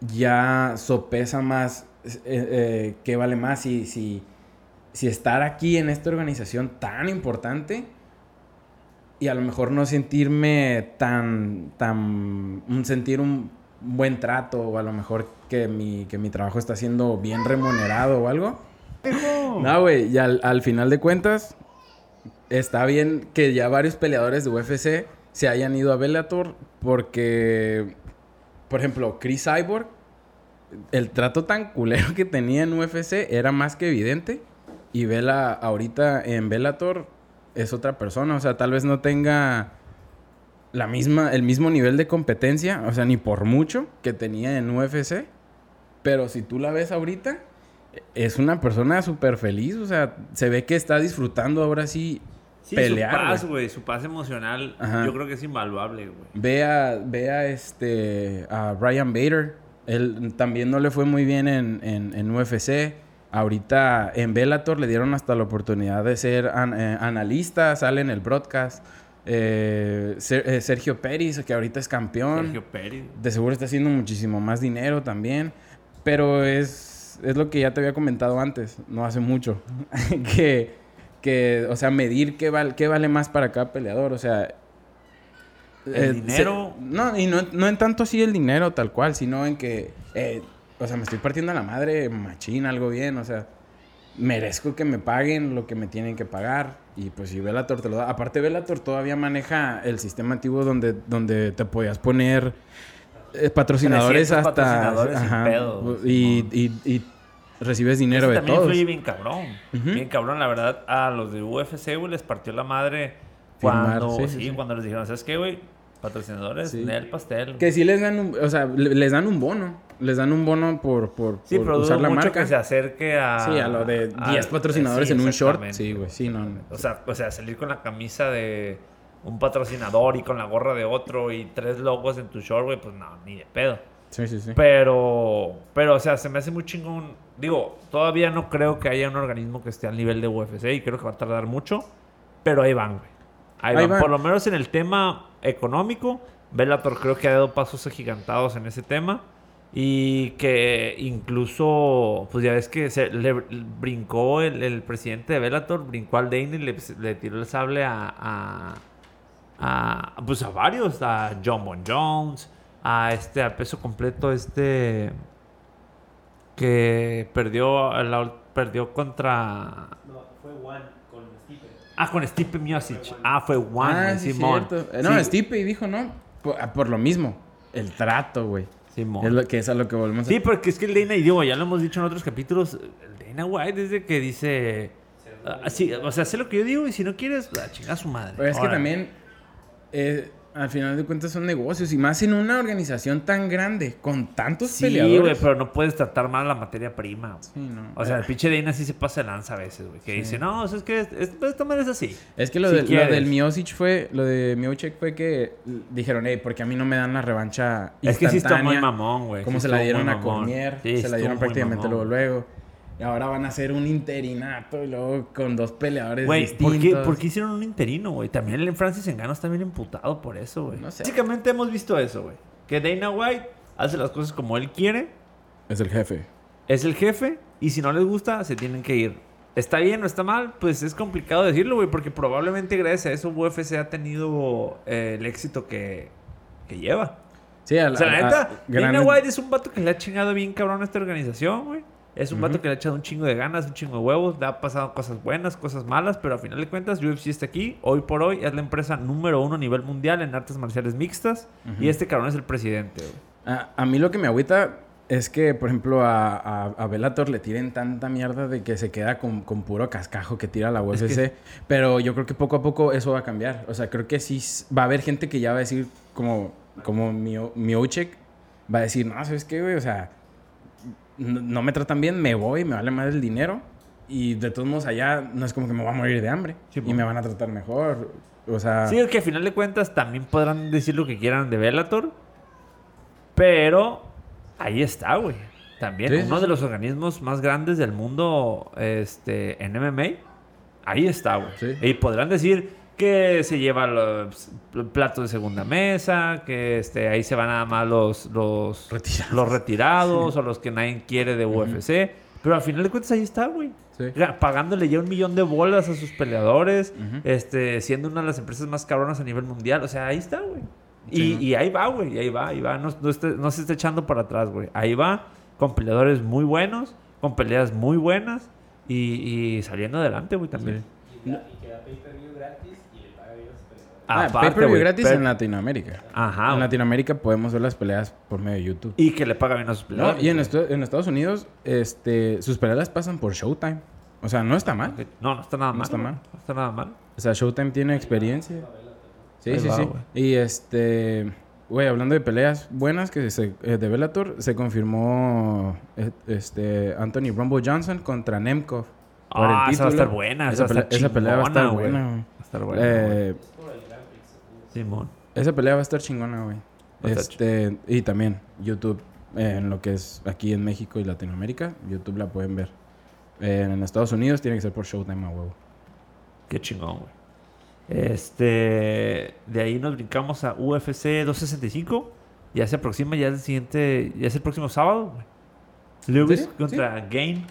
C: ya sopesa más eh, eh, qué vale más si, si, si estar aquí en esta organización tan importante y a lo mejor no sentirme tan, tan, sentir un buen trato o a lo mejor que mi, que mi trabajo está siendo bien remunerado o algo. No, güey, y al, al final de cuentas, está bien que ya varios peleadores de UFC se hayan ido a Bellator porque, por ejemplo, Chris Cyborg, el trato tan culero que tenía en UFC era más que evidente. Y Vela ahorita en Bellator es otra persona. O sea, tal vez no tenga la misma, el mismo nivel de competencia, o sea, ni por mucho que tenía en UFC. Pero si tú la ves ahorita, es una persona súper feliz. O sea, se ve que está disfrutando ahora sí,
B: Sí,
C: pelear.
B: su paz,
C: güey.
B: su paz emocional,
C: Ajá.
B: yo creo que es invaluable, güey.
C: Ve a, ve a este a Ryan Bader. Él también no le fue muy bien en, en, en UFC. Ahorita en Bellator le dieron hasta la oportunidad de ser an- eh, analista, sale en el broadcast. Eh, Ser- eh, Sergio Pérez, que ahorita es campeón.
B: Sergio Pérez.
C: De seguro está haciendo muchísimo más dinero también. Pero es, es lo que ya te había comentado antes, no hace mucho. [laughs] que, que, o sea, medir qué, val- qué vale más para cada peleador. O sea,
B: El
C: eh,
B: dinero.
C: se- no, y no, no en tanto así el dinero tal cual, sino en que, eh, o sea, me estoy partiendo a la madre, machín, algo bien, o sea, merezco que me paguen lo que me tienen que pagar. Y pues si Bellator te lo da. Aparte, Bellator todavía maneja el sistema antiguo donde, donde te podías poner eh, patrocinadores
B: 300
C: hasta.
B: patrocinadores sin
C: ajá,
B: pedo,
C: y,
B: Simón.
C: y, y recibes dinero
B: Eso
C: de
B: también
C: todos.
B: influye bien cabrón.
C: Ujú.
B: Bien cabrón, la verdad, a los de UFC, güey, les partió la madre
C: Firmar,
B: cuando,
C: sí,
B: sí,
C: sí, sí.
B: cuando les dijeron, ¿sabes qué, güey? Patrocinadores
C: Sí.
B: del pastel.
C: Que sí les dan un, o sea, le- les dan un bono. Les dan un bono por, por,
B: sí,
C: por
B: pero
C: usar la
B: mucho
C: marca.
B: que se acerque a...
C: Sí, a lo de
B: a-
C: 10 patrocinadores
B: sí,
C: en un short. Sí, güey. Sí, no. no.
B: O sea, o sea, salir con la camisa de un patrocinador y con la gorra de otro y tres logos en tu short, güey, pues no, ni de pedo.
C: Sí, sí, sí.
B: Pero, pero, o sea, se me hace muy chingón. Digo, todavía no creo que haya un organismo que esté al nivel de UFC y creo que va a tardar mucho. Pero ahí van, güey. Ahí,
C: Ahí
B: van.
C: van.
B: Por lo menos en el tema económico, Bellator creo que ha dado pasos agigantados en ese tema. Y que incluso, pues ya ves que se le brincó el, el presidente de Bellator, brincó al Dane y le, le tiró el sable a, a, a, pues a varios, a John Bon Jones, a este, a peso completo, este, que perdió, la- perdió contra,
D: No, fue Stipe.
B: Ah, con Stipe Miocic, ah, fue Juan,
C: ah, sí,
B: Simón,
C: cierto. Eh, No,
B: Sí,
C: Stipe dijo, ¿no? Por, ah, por lo mismo. El trato, güey.
B: Simón.
C: Es lo que es a lo que volvemos a...
B: Sí, porque es que el Dana, y digo, ya lo hemos dicho en otros capítulos, el Dana White desde que dice, ah, sí, o sea, sé lo que yo digo y si no quieres, a chingar a su madre.
C: Pero es que también, eh, al final de cuentas, son negocios. Y más en una organización tan grande, con tantos
B: Sí, güey,
C: peleadores.
B: pero no puedes tratar mal la materia prima. güey.
C: Sí, no.
B: O sea, el pinche Dana sí se pasa de lanza a veces, güey. Que dice, no, o sea, es que es- es- esta madre es así.
C: Es que lo,
B: Si
C: de- lo del Miocic fue, lo de Miocic fue que dijeron, hey, porque a mí no me dan la revancha
B: Es que sí está muy
C: instantánea",
B: mamón, güey.
C: Como
B: Sí
C: se la dieron a. Cormier,
B: Sí,
C: se la dieron prácticamente luego, luego. Y ahora van a hacer un interinato y luego con dos peleadores
B: Güey, ¿por
C: distintos.
B: qué, ¿por qué hicieron un interino, güey? También el Francis Engano está bien emputado por eso, güey.
C: No sé.
B: Básicamente hemos visto eso, güey. Que Dana White hace las cosas como él quiere,
C: Es el jefe.
B: es el jefe, y si no les gusta, se tienen que ir. ¿Está bien o está mal? Pues es complicado decirlo, güey, porque probablemente gracias a eso UFC ha tenido eh, el éxito que, que lleva.
C: Sí, a
B: O sea, la neta,
C: a-
B: Dana White es un vato que le ha chingado bien cabrón a esta organización, güey. Es un vato
C: Ujú.
B: que le ha echado un chingo de ganas, un chingo de huevos. Le ha pasado cosas buenas, cosas malas, pero a final de cuentas, UFC está aquí. Hoy por hoy es la empresa número uno a nivel mundial en artes marciales mixtas. Y este cabrón es el presidente.
C: A, a mí lo que me agüita es que, por ejemplo, a, a, a Bellator le tiren tanta mierda de que se queda con, con puro cascajo que tira la
B: Es
C: UFC.
B: que-
C: Pero yo creo que poco a poco eso va a cambiar. O sea, creo que sí va a haber gente que ya va a decir, como, como Mio- Miocic, va a decir, no, ¿sabes qué, güey? O sea, no, no me tratan bien, me voy, me vale más el dinero. Y de todos modos, allá no es como que me voy a morir de hambre.
B: Sí,
C: y me van a tratar mejor. O sea,
B: Sí, es que a final de cuentas también podrán decir lo que quieran de Bellator. Pero ahí está, güey. También
C: Sí,
B: uno
C: sí,
B: de los organismos más grandes del mundo este, en MMA. Ahí está, güey. Y podrán decir que se lleva los platos de segunda mesa, que este, ahí se van nada más los, los
C: Retirados.
B: los retirados o los que nadie quiere de UFC. Pero al final de cuentas ahí está, güey.
C: Sí.
B: Ya, Pagándole ya un millón de bolas a sus peleadores, este, siendo una de las empresas más cabronas a nivel mundial. O sea, ahí está, güey.
C: Sí,
B: Y,
C: ¿no?
B: y ahí va, güey. y Ahí va, ahí va. No, no esté- no se está echando para atrás, güey. Ahí va con peleadores muy buenos, con peleas muy buenas y, y saliendo adelante, güey, también.
D: Y Y, da- y que da pay-per-view gratis y le paga bien a los peleadores.
C: Ah,
B: Aparte,
C: pay-per-view
B: güey,
C: gratis en Latinoamérica.
B: Ajá.
C: en. Latinoamérica podemos ver las peleas por medio de YouTube.
B: Y que le paga bien a sus
C: No,
B: peleadores.
C: y en,
B: güey.
C: esto- en Estados Unidos, este, sus peleas las pasan por Showtime. O sea, no está mal.
B: No, no está nada
C: No
B: mal.
C: está
B: güey.
C: mal.
B: No está nada mal.
C: O sea, Showtime tiene experiencia. Sí,
B: Ahí
C: sí,
B: va,
C: sí.
B: güey.
C: Y este, güey, hablando de peleas buenas que se, eh, de Bellator, se confirmó eh, este Anthony Rumble Johnson contra Nemkov.
B: Ah, esa va a estar buena.
C: Esa, pelea,
B: estar
C: esa pelea va a estar
B: güey.
C: buena, güey.
B: Va a estar buena.
C: Eh,
B: Simón.
C: esa pelea va a estar chingona, güey. Este, y también YouTube, eh, en lo que es aquí en México y Latinoamérica, YouTube la pueden ver. Eh, en Estados Unidos tiene que ser por Showtime a huevo.
B: Qué chingón, güey. Este. De ahí nos brincamos a UFC 265. Ya se aproxima, ya es el siguiente. Ya es el próximo sábado, güey. Lewis
C: serio?
B: contra Gain.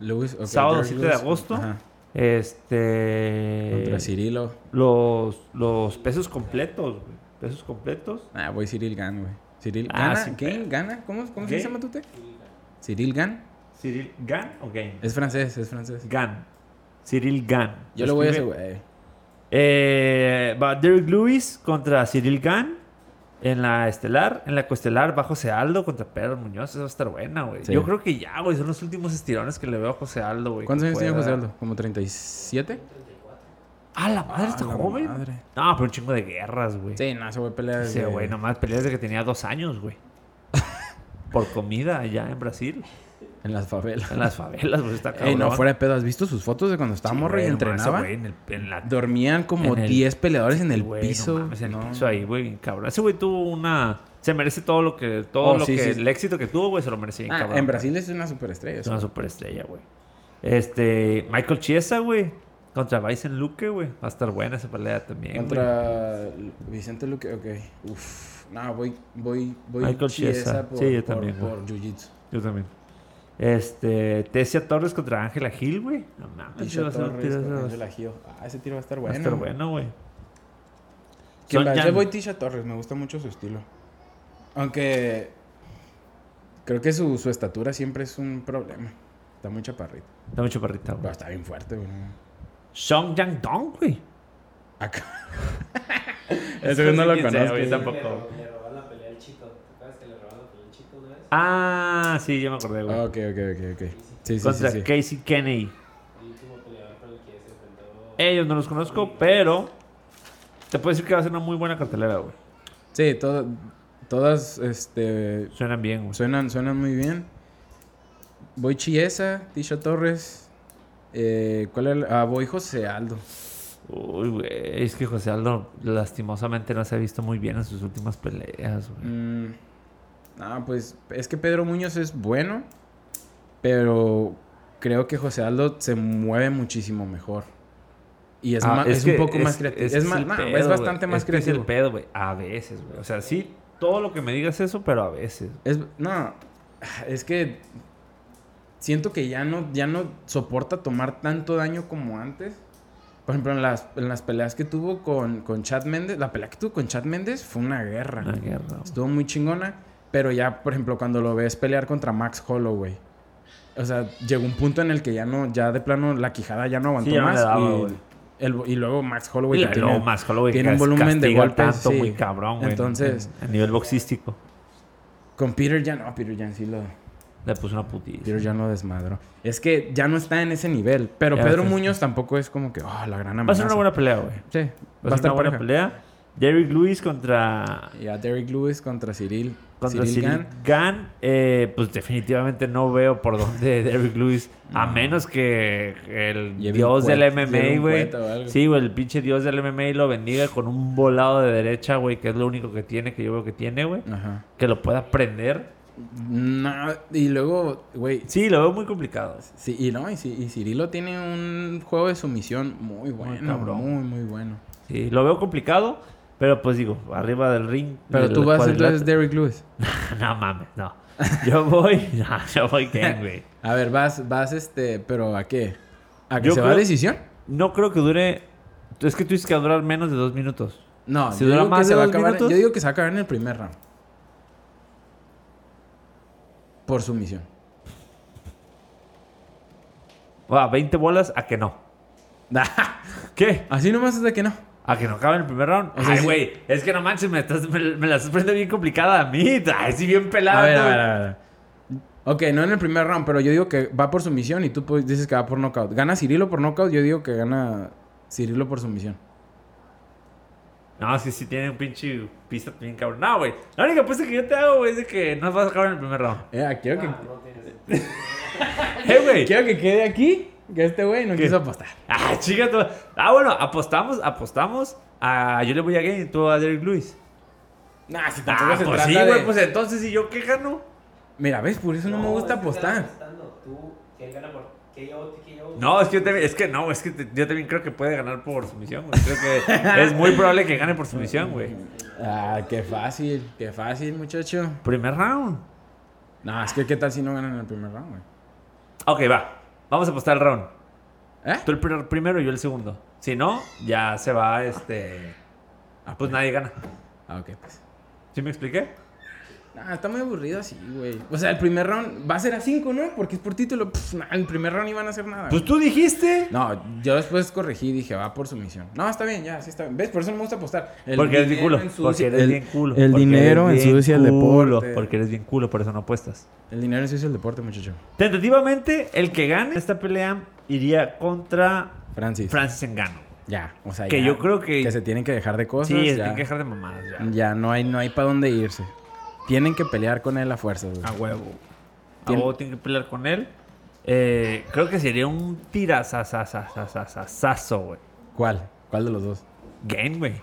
C: Lewis, ok,
B: Sábado
C: Derrick
B: 7 de agosto.
C: ajá,
B: Este.
C: Contra Cirilo.
B: Los, los pesos completos, güey. Pesos completos.
C: Ah, voy Cyril Gan, güey. Cyril
B: Ah,
C: gana, ¿Quién
B: pedo.
C: gana? ¿Cómo, cómo se llama tú te? Cyril Gan.
B: Cyril Gan o Gain.
C: Es francés, es francés.
B: Gan. Cyril Gan.
C: Yo lo voy a ese güey.
B: Eh, va Derek Lewis contra Cyril Gann en la estelar. En la coestelar va José Aldo contra Pedro Muñoz. Esa va a estar buena, güey.
C: Sí.
B: Yo creo que ya, güey. Son los últimos estirones que le veo a José Aldo, güey.
C: ¿Cuántos años tiene
B: pueda-
C: José Aldo? ¿Como 37?
B: Ah, la madre está
C: Ah,
B: joven.
C: madre.
B: No, pero un chingo de guerras, güey.
C: Sí, no, ese güey pelea desde-
B: güey, nomás peleas desde que tenía dos años, güey. [laughs] Por comida allá en Brasil.
C: En las favelas.
B: En las favelas, güey. Está cabrón.
C: Ey, no, fuera de pedo. ¿Has visto sus fotos de cuando estaba
B: Sí,
C: morro y entrenaba?
B: ese güey, en el- en la-
C: Dormían como
B: en el-
C: 10 peleadores en el piso.
B: No mames, en el piso ahí, güey, cabrón. Ese güey tuvo una. Se merece todo lo que. Todo
C: Oh,
B: lo
C: sí,
B: que.
C: sí.
B: El éxito que tuvo, güey, se lo merece bien,
C: Ah,
B: cabrón.
C: en Brasil es una superestrella.
B: Es una superestrella, güey. Este. Michael Chiesa, güey. Contra Bison Luque, güey. Va a estar buena esa pelea también.
C: Contra Vicente Luque, ok. Uf. No, voy, voy, voy
B: Michael
C: Chiesa por,
B: Sí, yo
C: por-
B: también,
C: por Jiu-Jitsu.
B: Yo también. Este. Tesia Torres contra Ángela Gil, güey. No mames, va a ser un tiro- va.
C: Ah, ese tiro va a estar
B: Va
C: bueno.
B: a estar bueno, güey.
C: ¿Quién
B: Son
C: va? Yo voy Tisha Torres, me gusta mucho su estilo. Aunque creo que su, su estatura siempre es un problema. Está muy chaparrito.
B: Está mucho parrita,
C: Pero
B: güey.
C: está bien fuerte, güey.
B: Song Yang Dong, güey.
C: Acá. [laughs]
B: Ese
C: no lo conozco.
D: Le,
B: tampoco.
D: ro- le robaron la pelea al chico. ¿Te acuerdas que le robaron la pelea al chico una vez?
B: Ah, sí, ya me acordé, güey.
C: Ok, ok, ok, ok. Sí, sí,
B: contra
C: sí. sí.
B: Casey Kennedy.
D: El último peleador con el que se enfrentó.
B: Ellos no los conozco, pero te puedo decir que va a ser una muy buena cartelera, güey.
C: Sí, todo- todas este,
B: Suenan bien, güey.
C: suenan, suenan muy bien. Voy Chiesa, Tisha Torres. Eh, ¿Cuál era? el- Ah, voy José Aldo.
B: Uy, güey. Es que José Aldo lastimosamente no se ha visto muy bien en sus últimas peleas, güey.
C: Mm, no, pues es que Pedro Muñoz es bueno, pero creo que José Aldo se mueve muchísimo mejor. Y es,
B: Ah,
C: más, es, un
B: que
C: poco más creativo.
B: es
C: más,
B: el
C: no,
B: pedo,
C: es bastante más
B: que es
C: creativo.
B: el pedo, güey. A veces, güey. O sea, sí, todo lo que me digas eso, pero a veces.
C: Es, no, es que siento que ya no, ya no soporta tomar tanto daño como antes. Por ejemplo, en las, en las peleas que tuvo con, con Chad Méndez, la pelea que tuvo con Chad Méndez fue una guerra.
B: Una guerra.
C: Estuvo muy chingona, pero ya, por ejemplo, cuando lo ves pelear contra Max Holloway, o sea, llegó un punto en el que ya no, ya de plano la quijada ya no aguantó
B: Sí, ya
C: más.
B: daba,
C: y,
B: güey.
C: el- y luego Max Holloway
B: Y
C: que
B: luego
C: tiene-
B: más Holloway
C: tiene un volumen de golpes,
B: tanto
C: sí.
B: muy cabrón, güey.
C: Entonces-
B: en- a nivel boxístico.
C: con Peter Jan, no, Peter Jan sí lo,
B: Le puso una putiza.
C: Peter Jan lo desmadró. Es que ya no está en ese nivel, pero
B: Ya
C: Pedro
B: está-
C: Muñoz tampoco es como que, oh, la gran amenaza.
B: Va a ser una buena pelea, güey.
C: Sí,
B: Va a ser una buena pelea. Derrick Lewis contra
C: Y a Derrick Lewis contra Cyril.
B: Contra
C: Cyril
B: Cyril. Gann, eh, pues definitivamente no veo por dónde [laughs] Derrick Lewis, a
C: No.
B: menos que el
C: Lleve
B: dios del MMA, güey. Sí, güey, el pinche dios del MMA lo bendiga con un volado de derecha, güey, que es lo único que tiene, que yo veo que tiene, güey. Que lo pueda prender.
C: No, y luego, güey,
B: Sí, lo veo muy complicado.
C: Sí, y no, y, y Cirilo tiene un juego de sumisión muy bueno,
B: cabrón.
C: muy, muy bueno.
B: Sí, lo veo complicado, pero pues digo, arriba del ring.
C: Pero
B: del
C: tú vas entonces Derrick Lewis. [laughs]
B: no mames, no. Yo voy, [laughs] no, yo voy Gann, [laughs] güey.
C: A ver, vas, vas este, pero ¿a qué? ¿A que
B: Yo
C: se va a
B: creo-
C: decisión?
B: No creo que dure. Es que tú dices que va a durar menos de dos minutos.
C: No,
B: Si dura más de
C: se va a
B: dos
C: acabar.
B: minutos.
C: Yo digo que se va a acabar en el primer round. Por sumisión.
B: O a 20 bolas a que no. ¿Qué?
C: Así nomás es de que no.
B: ¿A que no acabe en el primer round?
C: O sea,
B: Ay,
C: sí.
B: güey, es que no manches, me, estás, me, me la estás poniendo bien complicada a mí. Ay, sí, bien pelada.
C: A ver, a ver, a ver. Ok, no en el primer round, pero yo digo que va por sumisión y tú dices que va por knockout. ¿Gana Cirilo por knockout? Yo digo que gana Cirilo por sumisión.
B: No, sí, sí, tiene un pinche pista bien cabrón. No, güey. La única apuesta que yo te hago, güey, es de que no vas a acabar en el primer round.
C: Eh, quiero que,
D: Ah, no tienes. [laughs] [laughs]
B: Eh, güey.
C: quiero que quede aquí que este güey no
B: ¿Qué?
C: quiso apostar.
B: Ah, chica, tú- Ah, bueno, apostamos, apostamos. A, yo le voy a Game y tú a Derek Lewis.
C: Nah, si
B: Ah,
C: tampoco se
B: pues
C: trata
B: sí,
C: de...
B: güey, pues entonces, ¿y yo qué gano?
C: Mira, ¿ves? Por eso no, me gusta apostar.
D: apostando. Tú, ¿quién gana por KO, TKO?
B: No, es que yo también, es que no, es que te- yo también creo que puede ganar por sumisión, güey. Creo que [laughs] es muy probable que gane por sumisión, güey.
C: Ah, qué fácil, qué fácil, muchacho.
B: Primer round.
C: No, es que qué tal si no ganan en el primer round, güey.
B: Ok, va. Vamos a apostar el round.
C: ¿Eh?
B: Tú el pr- primero y yo el segundo. Si no, ya se va, este... Pues nadie gana.
C: Ah, ok, pues.
B: ¿Sí me expliqué?
C: Ah, está muy aburrido así, güey. O sea, el primer round va a ser a 5, ¿no? Porque es por título. Pff, nah, el primer round iban a hacer nada.
B: Pues
C: güey.
B: tú dijiste.
C: No, yo después corregí y dije, va por sumisión. No, está bien, ya, sí está bien. ¿Ves? Por eso no me gusta apostar. El
B: Porque eres bien culo.
C: ensucia-
B: Porque eres
C: el-
B: bien culo.
C: El dinero ensucia el
B: culo,
C: deporte.
B: Porque eres bien culo, por eso no apuestas.
C: El dinero ensucia el deporte, muchacho.
B: Tentativamente, el que gane esta pelea iría contra
C: Francis.
B: Francis Engano.
C: ya, o sea,
B: Que
C: ya,
B: yo creo que-
C: Que se tienen que dejar de cosas.
B: Sí, que hay que dejar de mamadas ya.
C: ya no hay, no hay para dónde irse. Tienen que pelear con él a fuerzas, güey.
B: A huevo. A huevo tiene que pelear con él. Eh, creo que sería un tirazazazazazazo, güey.
C: ¿Cuál? ¿Cuál de los dos?
B: Game, güey.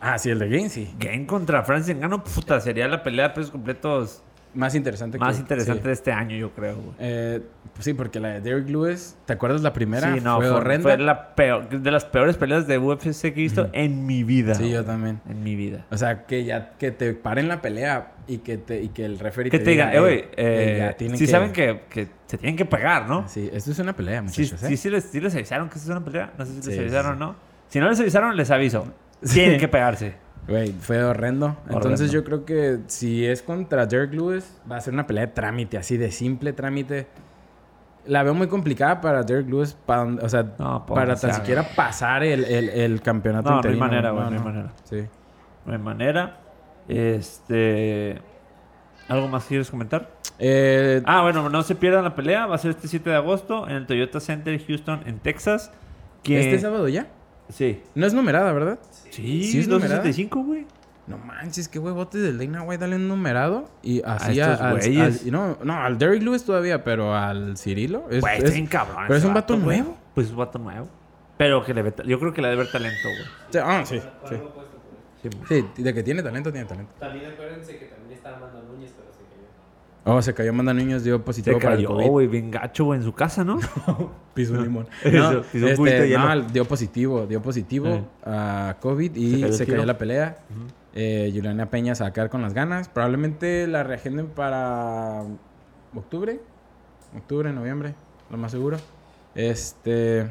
C: Ah, sí, el de Game, sí.
B: Game contra Francis Engano, puta, sería la pelea de pesos completos
C: Más interesante
B: más
C: que-
B: interesante
C: sí.
B: de este año, yo creo.
C: Eh, pues sí, porque la de Derek Lewis, ¿te acuerdas la primera?
B: Sí, no,
C: fue,
B: fue,
C: horrenda.
B: fue la peor, de las peores peleas de UFC que he visto en mi vida.
C: Sí, yo también.
B: En mi vida.
C: O sea, que ya que te paren la pelea y que te y que el referee
B: Que te digan, eh, güey, eh,
C: tienen
B: sí saben que, que se tienen que pegar, ¿no?
C: Sí, esto es una pelea,
B: Sí,
C: muchachos,
B: sí,
C: ¿eh?
B: sí les, sí les avisaron que esto es una pelea. No sé si les
C: Sí, sí,
B: avisaron
C: sí.
B: o no. Si no les avisaron, les aviso. [laughs] Tienen que pegarse.
C: Güey, fue horrendo. Entonces
B: Horrendo.
C: yo creo que si es contra Derek Lewis, va a ser una pelea de trámite, así de simple trámite. La veo muy complicada para Derek Lewis, pa- o sea,
B: No, pues,
C: para tan siquiera pasar el, el, el campeonato
B: No, no hay
C: interino.
B: manera, güey, no hay manera.
C: Sí.
B: No hay manera. Este. ¿Algo más quieres comentar?
C: Eh,
B: Ah, bueno, no se pierdan la pelea. Va a ser este 7 de agosto en el Toyota Center Houston, en Texas. Que...
C: ¿Este sábado ya?
B: Sí.
C: No es numerada, ¿verdad?
B: Sí,
C: ¿Sí es numerada?
B: 265, güey.
C: No manches, qué huevotes del Dana White, dale un numerado. Y así
B: estos
C: al,
B: güeyes.
C: al- no, no, al Derrick Lewis todavía, pero al Cirilo. Es,
B: Güey,
C: es-
B: cabrón.
C: pero es un vato nuevo.
B: Pues es un vato nuevo. Pero que le ve yo creo que le debe ver talento, güey.
C: Sí, ah, sí, sí.
B: Sí,
C: de que tiene talento, tiene talento.
D: También acuérdense que también está Armando Núñez, pero.
C: Oh, se cayó Manda Niños, dio
B: Se
C: positivo para el
B: cayó,
C: COVID.
B: güey, bien gacho, güey, en su casa, ¿no? [laughs]
C: Piso un limón. [laughs]
B: Eso,
C: No,
B: pisó un cubito de
C: este, no, dio positivo, dio positivo
B: Eh.
C: a COVID
B: Se
C: y
B: cayó el
C: se cayó, la pelea. Eh, Juliana Peña se va a quedar con las ganas. Probablemente la reagenden para octubre. Octubre, noviembre, lo más seguro. Este.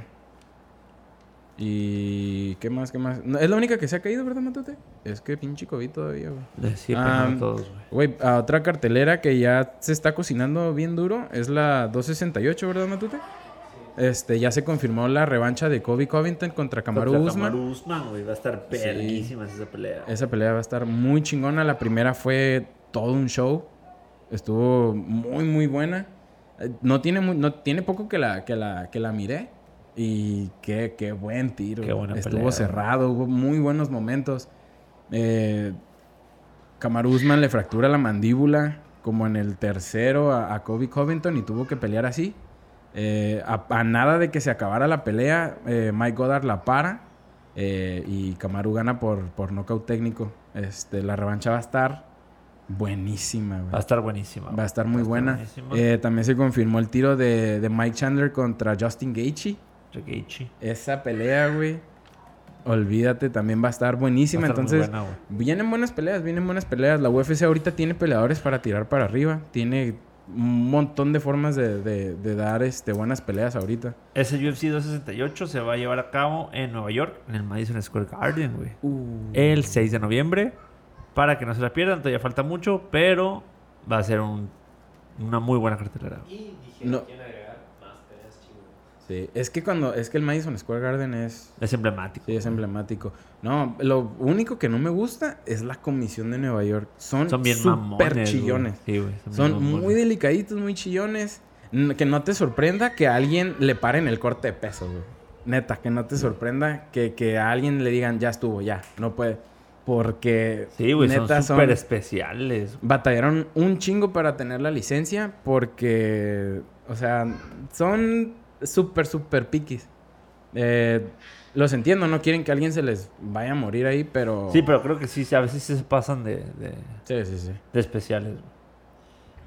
C: ¿Y qué más? ¿Qué más? No, es la única que se ha caído, ¿verdad, Matute? Es que pinche COVID todavía, güey.
B: Le sigue
C: Ah,
B: pegando a todos, güey.
C: Güey, a otra cartelera que ya se está cocinando bien duro es la 268, ¿verdad, Matute? Este, ya se confirmó la revancha de Kobe Covington contra Kamaru
B: Contra
C: Usman.
B: Kamaru Usman, güey. Va a estar verguísima esa pelea.
C: Esa pelea va a estar muy chingona. La primera fue todo un show. Estuvo muy, muy buena. Eh, No tiene, mu- no, tiene poco que la, que la, que la miré. Y qué, qué buen tiro.
B: Qué buena
C: Estuvo
B: pelea, güey.
C: cerrado, hubo muy buenos momentos. Eh, Kamaru Usman le fractura la mandíbula como en el tercero a, a Kobe Covington y tuvo que pelear así. Eh, a, a nada de que se acabara la pelea, eh, Mike Goddard la para eh, y Kamaru gana por, por nocaut técnico. Este, la revancha va a estar buenísima. güey.
B: Va a estar buenísima.
C: Va a estar muy buena. Eh, también se confirmó el tiro de, de Mike Chandler contra Justin Gaethje.
B: Gaethje.
C: Esa pelea, güey. Olvídate, también va a estar buenísima.
B: Va a estar muy
C: Entonces,
B: buena, güey.
C: vienen buenas peleas, vienen buenas peleas. La UFC ahorita tiene peleadores para tirar para arriba. Tiene un montón de formas de, de- de dar este, buenas peleas ahorita.
B: Ese UFC 268 se va a llevar a cabo en Nueva York, en el Madison Square Garden, güey. El 6 de noviembre. Para que no se la pierdan, todavía falta mucho, pero va a ser un- una muy buena cartelera.
D: Y dije,
C: No.
D: quieren agregar más peleas chingonas.
C: Sí, es que cuando, es que el Madison Square Garden es,
B: Es emblemático.
C: sí, es emblemático. No, lo único que no me gusta es la comisión de Nueva York. Son,
B: Son bien mamones. güey.
C: chillones.
B: Sí, güey.
C: Son
B: mamones.
C: muy delicaditos, muy chillones. Que no te sorprenda que a alguien le paren el corte de peso, güey. Neta, que no te sorprenda que, que a alguien le digan, ya estuvo, ya, no puede. Porque
B: Sí, güey, son
C: neta
B: súper especiales.
C: batallaron un chingo para tener la licencia porque, o sea, son súper, súper piquis. Eh, los entiendo, no quieren que alguien se les vaya a morir ahí, pero...
B: Sí, pero creo que sí, a veces se pasan de, de,
C: Sí, sí, sí.
B: de especiales.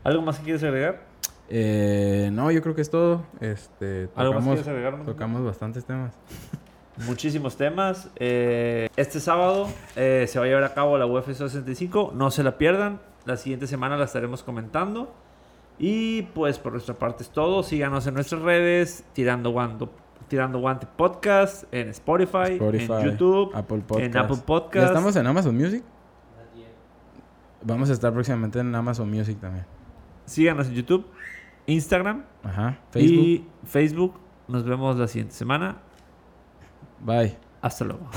B: ¿Algo más que quieres agregar?
C: Eh, no, yo creo que es todo. Este,
B: ¿Algo más que
C: tocamos,
B: quieres agregar?
C: Tocamos bastantes temas. [laughs]
B: Muchísimos temas. Eh, este sábado se va a llevar a cabo la UFC 65. No se la pierdan. La siguiente semana la estaremos comentando. Y pues por nuestra parte es todo. Síganos en nuestras redes. Tirando Guante, Tirando Guante Podcast. En Spotify.
C: Spotify,
B: en YouTube.
C: Apple Podcast.
B: En Apple
C: ¿Ya
B: Podcast.
C: estamos en Amazon Music?
D: Nadie.
C: Vamos a estar próximamente en Amazon Music también.
B: Síganos en YouTube. Instagram.
C: Ajá. Facebook.
B: Y Facebook. Nos vemos la siguiente semana.
C: Bye.
B: Hasta luego.